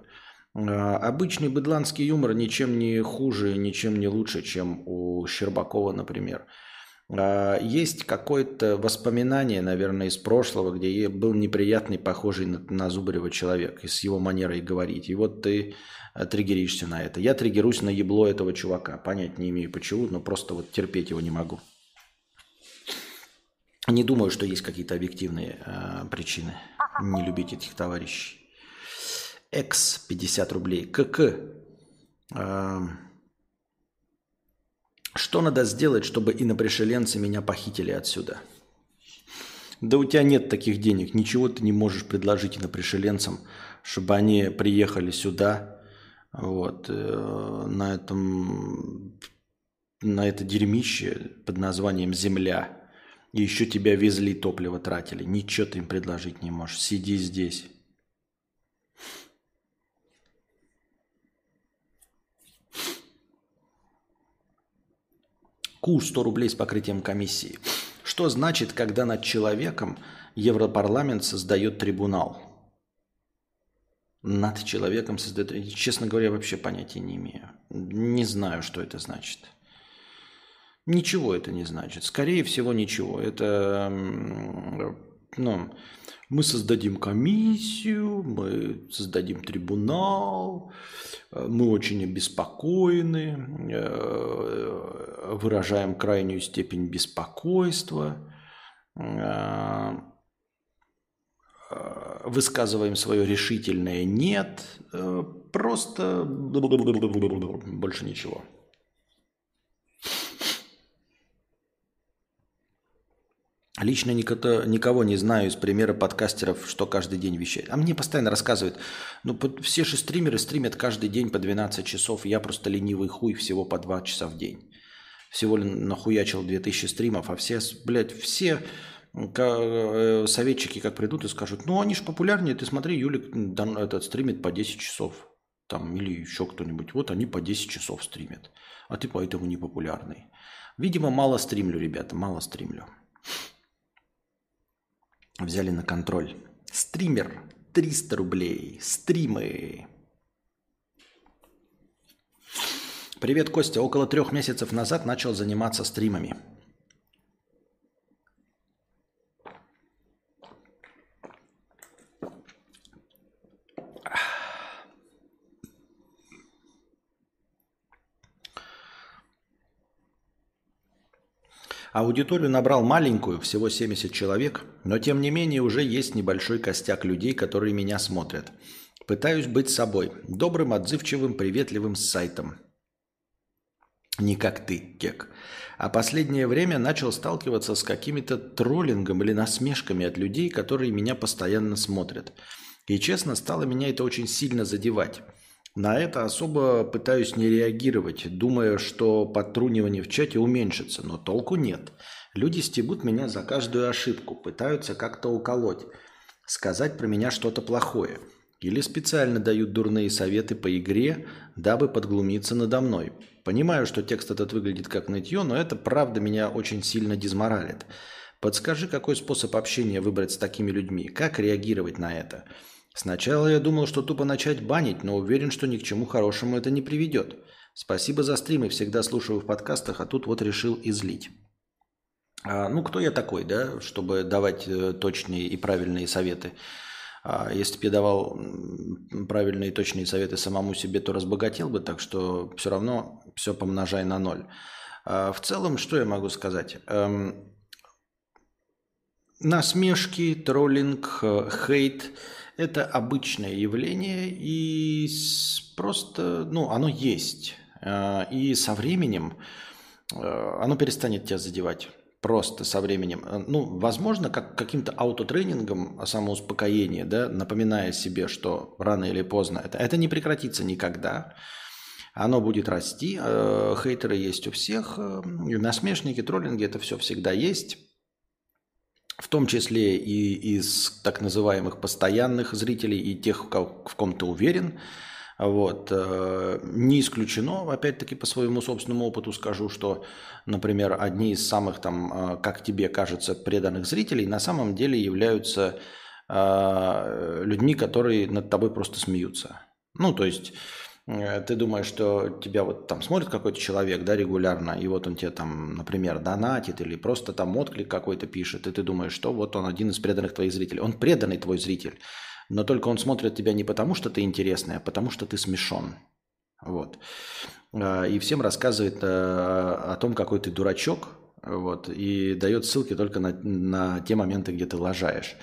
Speaker 1: Э, обычный быдланский юмор ничем не хуже, ничем не лучше, чем у Щербакова, например. Э, есть какое-то воспоминание, наверное, из прошлого, где был неприятный, похожий на, на Зубарева человек, и с его манерой говорить. И вот ты Э, триггеришься на это. Я триггерусь на ебло этого чувака. Понять не имею почему, но просто вот терпеть его не могу. Не думаю, что есть какие-то объективные э, причины не любить этих товарищей. X 50 рублей. КК. Э, что надо сделать, чтобы инопришеленцы меня похитили отсюда? Да у тебя нет таких денег. Ничего ты не можешь предложить инопришеленцам, чтобы они приехали сюда, вот, э, на этом, на это дерьмище под названием «Земля». И еще тебя везли, топливо тратили. Ничего ты им предложить не можешь. Сиди здесь. Ку 100 рублей с покрытием комиссии. Что значит, когда над человеком Европарламент создает трибунал? над человеком создает... Честно говоря, вообще понятия не имею. Не знаю, что это значит. Ничего это не значит. Скорее всего, ничего. Это, ну, мы создадим комиссию, мы создадим трибунал, мы очень обеспокоены, э, выражаем крайнюю степень беспокойства э, Э, высказываем свое решительное «нет», э, просто больше ничего. Лично никого не знаю из примера подкастеров, что каждый день вещает. А мне постоянно рассказывают, ну все же стримеры стримят каждый день по 12 часов, я просто ленивый хуй всего по 2 часа в день. Всего нахуячил 2000 стримов, а все, блядь, все Э, советчики как придут и скажут, ну они же популярнее, ты смотри, Юлик этот стримит по 10 часов. Там, или еще кто-нибудь. Вот они по 10 часов стримят. А ты поэтому не популярный. Видимо, мало стримлю, ребята, мало стримлю. Взяли на контроль. Стример 300 рублей. Стримы. Привет, Костя. Около трех месяцев назад начал заниматься стримами. Аудиторию набрал маленькую, всего 70 человек, но тем не менее уже есть небольшой костяк людей, которые меня смотрят. Пытаюсь быть собой, добрым, отзывчивым, приветливым с сайтом. Не как ты, Кек. А последнее время начал сталкиваться с какими-то троллингом или насмешками от людей, которые меня постоянно смотрят. И честно, стало меня это очень сильно задевать. На это особо пытаюсь не реагировать, думая, что подтрунивание в чате уменьшится, но толку нет. Люди стебут меня за каждую ошибку, пытаются как-то уколоть, сказать про меня что-то плохое. Или специально дают дурные советы по игре, дабы подглумиться надо мной. Понимаю, что текст этот выглядит как нытье, но это правда меня очень сильно дезморалит. Подскажи, какой способ общения выбрать с такими людьми? Как реагировать на это? Сначала я думал, что тупо начать банить, но уверен, что ни к чему хорошему это не приведет. Спасибо за стримы, всегда слушаю в подкастах, а тут вот решил излить. А, ну, кто я такой, да, чтобы давать э, точные и правильные советы? А, если бы я давал правильные и точные советы самому себе, то разбогател бы, так что все равно все помножай на ноль. А, в целом, что я могу сказать? Эм, насмешки, троллинг, э, хейт – это обычное явление, и просто, ну, оно есть. Э, и со временем э, оно перестанет тебя задевать. Просто со временем. Ну, возможно, как каким-то аутотренингом самоуспокоения, да, напоминая себе, что рано или поздно это, это не прекратится никогда. Оно будет расти. Хейтеры есть у всех. Насмешники, троллинги – это все всегда есть в том числе и из так называемых постоянных зрителей и тех, в ком ты уверен. Вот. Э, не исключено, опять-таки по своему собственному опыту скажу, что, например, одни из самых, там, э, как тебе кажется, преданных зрителей на самом деле являются э, людьми, которые над тобой просто смеются. Ну, то есть ты думаешь, что тебя вот там смотрит какой-то человек, да, регулярно, и вот он тебе там, например, донатит или просто там отклик какой-то пишет, и ты думаешь, что вот он один из преданных твоих зрителей. Он преданный твой зритель, но только он смотрит тебя не потому, что ты интересный, а потому, что ты смешон. Вот. Э, и всем рассказывает э, о том, какой ты дурачок, вот, и дает ссылки только на, на те моменты, где ты лажаешь.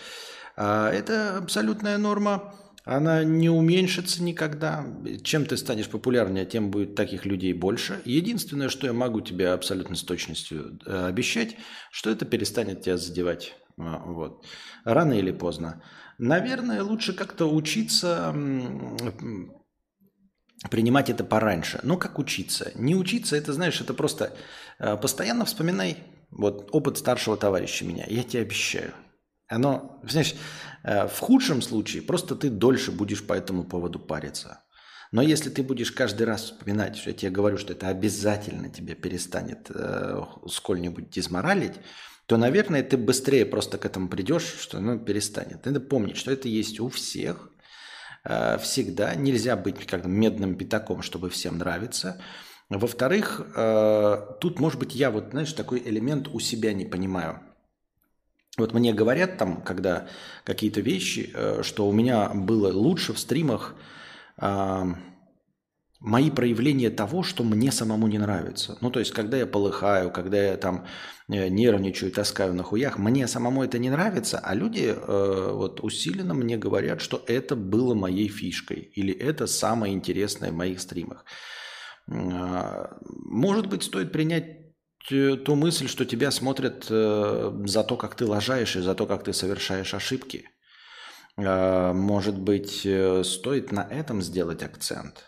Speaker 1: Это абсолютная норма она не уменьшится никогда. Чем ты станешь популярнее, тем будет таких людей больше. Единственное, что я могу тебе абсолютно с точностью э, обещать, что это перестанет тебя задевать. А, вот. Рано или поздно. Наверное, лучше как-то учиться принимать это пораньше. Но как учиться? Не учиться, это, знаешь, это просто э, постоянно вспоминай вот опыт старшего товарища меня. Я тебе обещаю. Оно, знаешь, э, в худшем случае просто ты дольше будешь по этому поводу париться. Но если ты будешь каждый раз вспоминать, что я тебе говорю, что это обязательно тебя перестанет э, сколь-нибудь дизморалить, то, наверное, ты быстрее просто к этому придешь, что оно перестанет. Надо помнить, что это есть у всех, э, всегда. Нельзя быть как медным пятаком, чтобы всем нравиться. Во-вторых, э, тут, может быть, я вот, знаешь, такой элемент у себя не понимаю – вот мне говорят там, когда какие-то вещи, э, что у меня было лучше в стримах э, мои проявления того, что мне самому не нравится. Ну, то есть, когда я полыхаю, когда я там э, нервничаю, таскаю на хуях, мне самому это не нравится, а люди э, вот усиленно мне говорят, что это было моей фишкой или это самое интересное в моих стримах. Э, может быть, стоит принять ту мысль, что тебя смотрят э, за то, как ты лажаешь и за то, как ты совершаешь ошибки. Э, может быть, э, стоит на этом сделать акцент.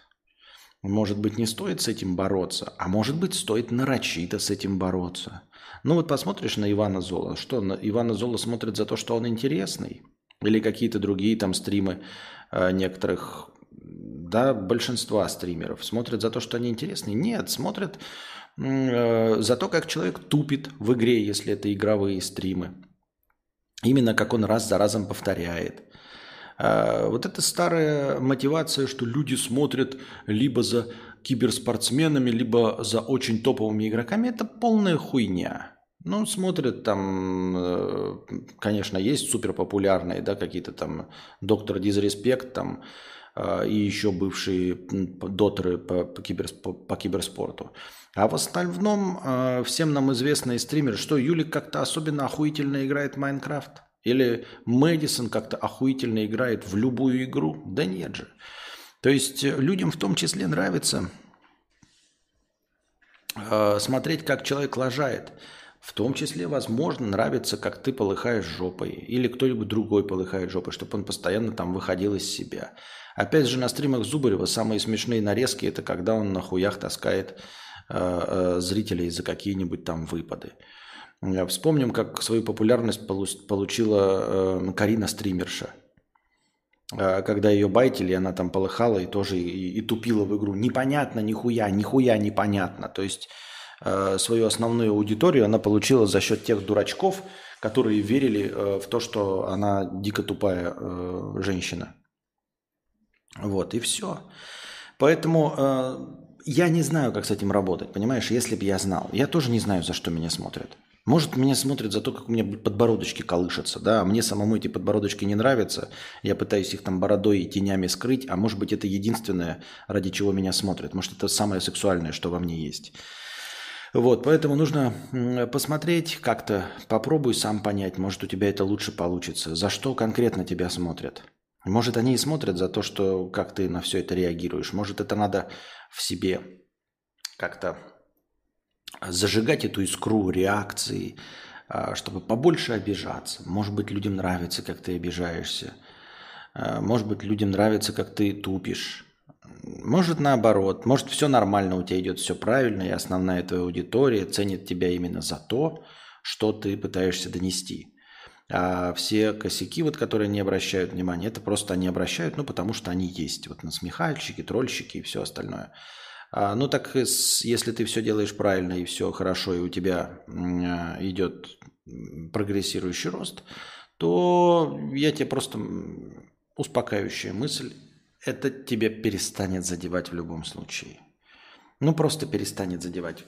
Speaker 1: Может быть, не стоит с этим бороться, а может быть, стоит нарочито с этим бороться. Ну вот посмотришь на Ивана Зола. Что, на Ивана Зола смотрит за то, что он интересный? Или какие-то другие там стримы некоторых, да, большинства стримеров смотрят за то, что они интересны? Нет, смотрят Э, за то, как человек тупит в игре, если это игровые стримы. Именно как он раз за разом повторяет. Э, вот это старая мотивация, что люди смотрят либо за киберспортсменами, либо за очень топовыми игроками, это полная хуйня. Ну, смотрят там, э, конечно, есть суперпопулярные, да, какие-то там доктор Дизреспект там и еще бывшие дотеры по, по, киберспо, по киберспорту. А в остальном э, всем нам известные стримеры, что Юлик как-то особенно охуительно играет в Майнкрафт? Или Мэдисон как-то охуительно играет в любую игру? Да нет же. То есть э, людям в том числе нравится э, смотреть, как человек лажает. В том числе, возможно, нравится, как ты полыхаешь жопой. Или кто-нибудь другой полыхает жопой, чтобы он постоянно там выходил из себя. Опять же, на стримах Зубарева самые смешные нарезки – это когда он на хуях таскает зрителей за какие-нибудь там выпады. Вспомним, как свою популярность получила э, Карина Стримерша. Когда ее байтили, она там полыхала и тоже и, и тупила в игру. Непонятно, нихуя, нихуя непонятно. То есть свою основную аудиторию она получила за счет тех дурачков, которые верили в то, что она дико тупая женщина. Вот, и все. Поэтому я не знаю, как с этим работать, понимаешь, если бы я знал. Я тоже не знаю, за что меня смотрят. Может, меня смотрят за то, как у меня подбородочки колышутся, да, мне самому эти подбородочки не нравятся, я пытаюсь их там бородой и тенями скрыть, а может быть, это единственное, ради чего меня смотрят, может, это самое сексуальное, что во мне есть. Вот, поэтому нужно посмотреть, как-то попробуй сам понять, может у тебя это лучше получится. За что конкретно тебя смотрят? Может они и смотрят за то, что как ты на все это реагируешь. Может это надо в себе как-то зажигать эту искру реакции, а, чтобы побольше обижаться. Может быть, людям нравится, как ты обижаешься. А, может быть, людям нравится, как ты тупишь. Может, наоборот. Может, все нормально, у тебя идет все правильно, и основная твоя аудитория ценит тебя именно за то, что ты пытаешься донести. А все косяки, вот, которые не обращают внимания, это просто они обращают, ну, потому что они есть. Вот насмехальщики, трольщики и все остальное. А, ну так если ты все делаешь правильно и все хорошо, и у тебя а, идет прогрессирующий рост, то я тебе просто успокаивающая мысль, это тебя перестанет задевать в любом случае. Ну просто перестанет задевать.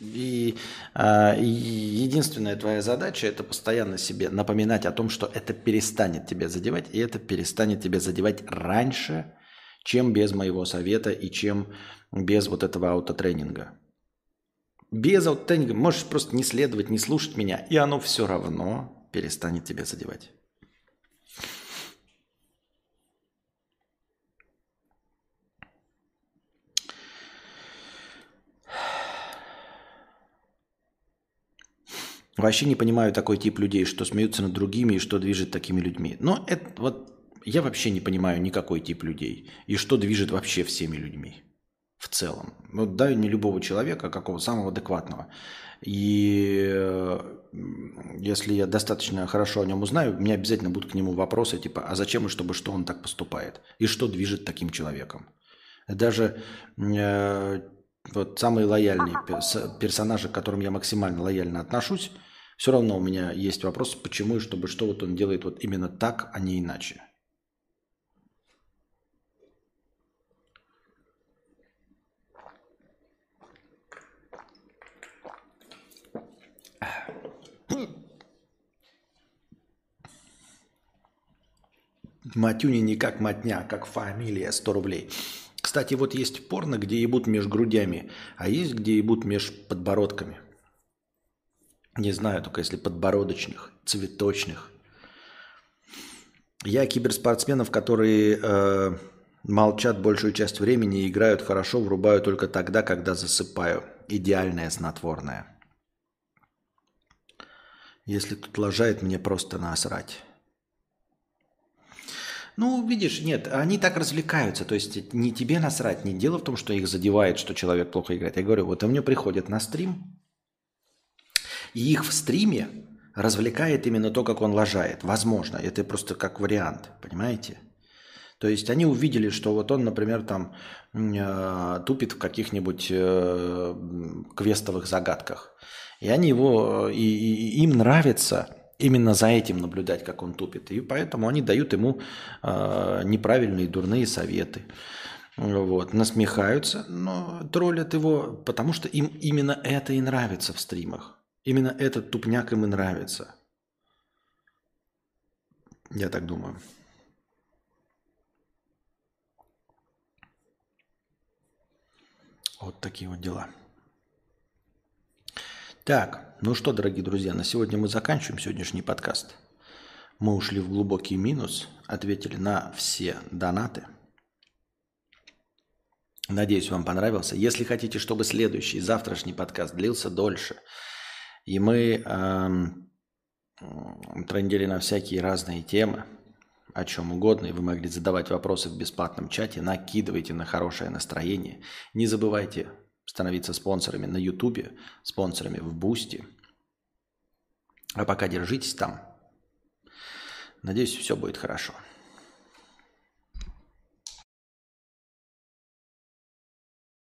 Speaker 1: И, э, единственная твоя задача это постоянно себе напоминать о том, что это перестанет тебя задевать, и это перестанет тебя задевать раньше, чем без моего совета и чем без вот этого аутотренинга. Без аутотренинга можешь просто не следовать, не слушать меня, и оно все равно перестанет тебя задевать. Вообще не понимаю такой тип людей, что смеются над другими и что движет такими людьми. Но это вот я вообще не понимаю никакой тип людей и что движет вообще всеми людьми в целом. Вот дай мне любого человека, какого самого адекватного. И э, если я достаточно хорошо о нем узнаю, у меня обязательно будут к нему вопросы, типа, а зачем и чтобы что он так поступает? И что движет таким человеком? Даже э, вот самые лояльные персонажи, к которым я максимально лояльно отношусь, все равно у меня есть вопрос, почему и чтобы что вот он делает вот именно так, а не иначе. Матюни не как матня, а как фамилия, 100 рублей. Кстати, вот есть порно, где ебут меж грудями, а есть где ебут меж подбородками. Не знаю, только если подбородочных, цветочных. Я киберспортсменов, которые э, молчат большую часть времени и играют хорошо, врубаю только тогда, когда засыпаю. Идеальное снотворное. Если тут лажает, мне просто насрать. Ну, видишь, нет, они так развлекаются. То есть не тебе насрать, не дело в том, что их задевает, что человек плохо играет. Я говорю, вот они приходят на стрим, и их в стриме развлекает именно то, как он лажает. Возможно, это просто как вариант, понимаете? То есть они увидели, что вот он, например, там э, тупит в каких-нибудь э, квестовых загадках. И они его, и, и им нравится именно за этим наблюдать, как он тупит. И поэтому они дают ему э, неправильные дурные советы. Вот, насмехаются, но троллят его, потому что им именно это и нравится в стримах. Именно этот тупняк им и нравится. Я так думаю. Вот такие вот дела. Так, ну что, дорогие друзья, на сегодня мы заканчиваем сегодняшний подкаст. Мы ушли в глубокий минус, ответили на все донаты. Надеюсь, вам понравился. Если хотите, чтобы следующий, завтрашний подкаст длился дольше, и мы эм, трендили на всякие разные темы, о чем угодно, и вы могли задавать вопросы в бесплатном чате, накидывайте на хорошее настроение. Не забывайте становиться спонсорами на Ютубе, спонсорами в Boosty. А пока держитесь там. Надеюсь, все будет хорошо.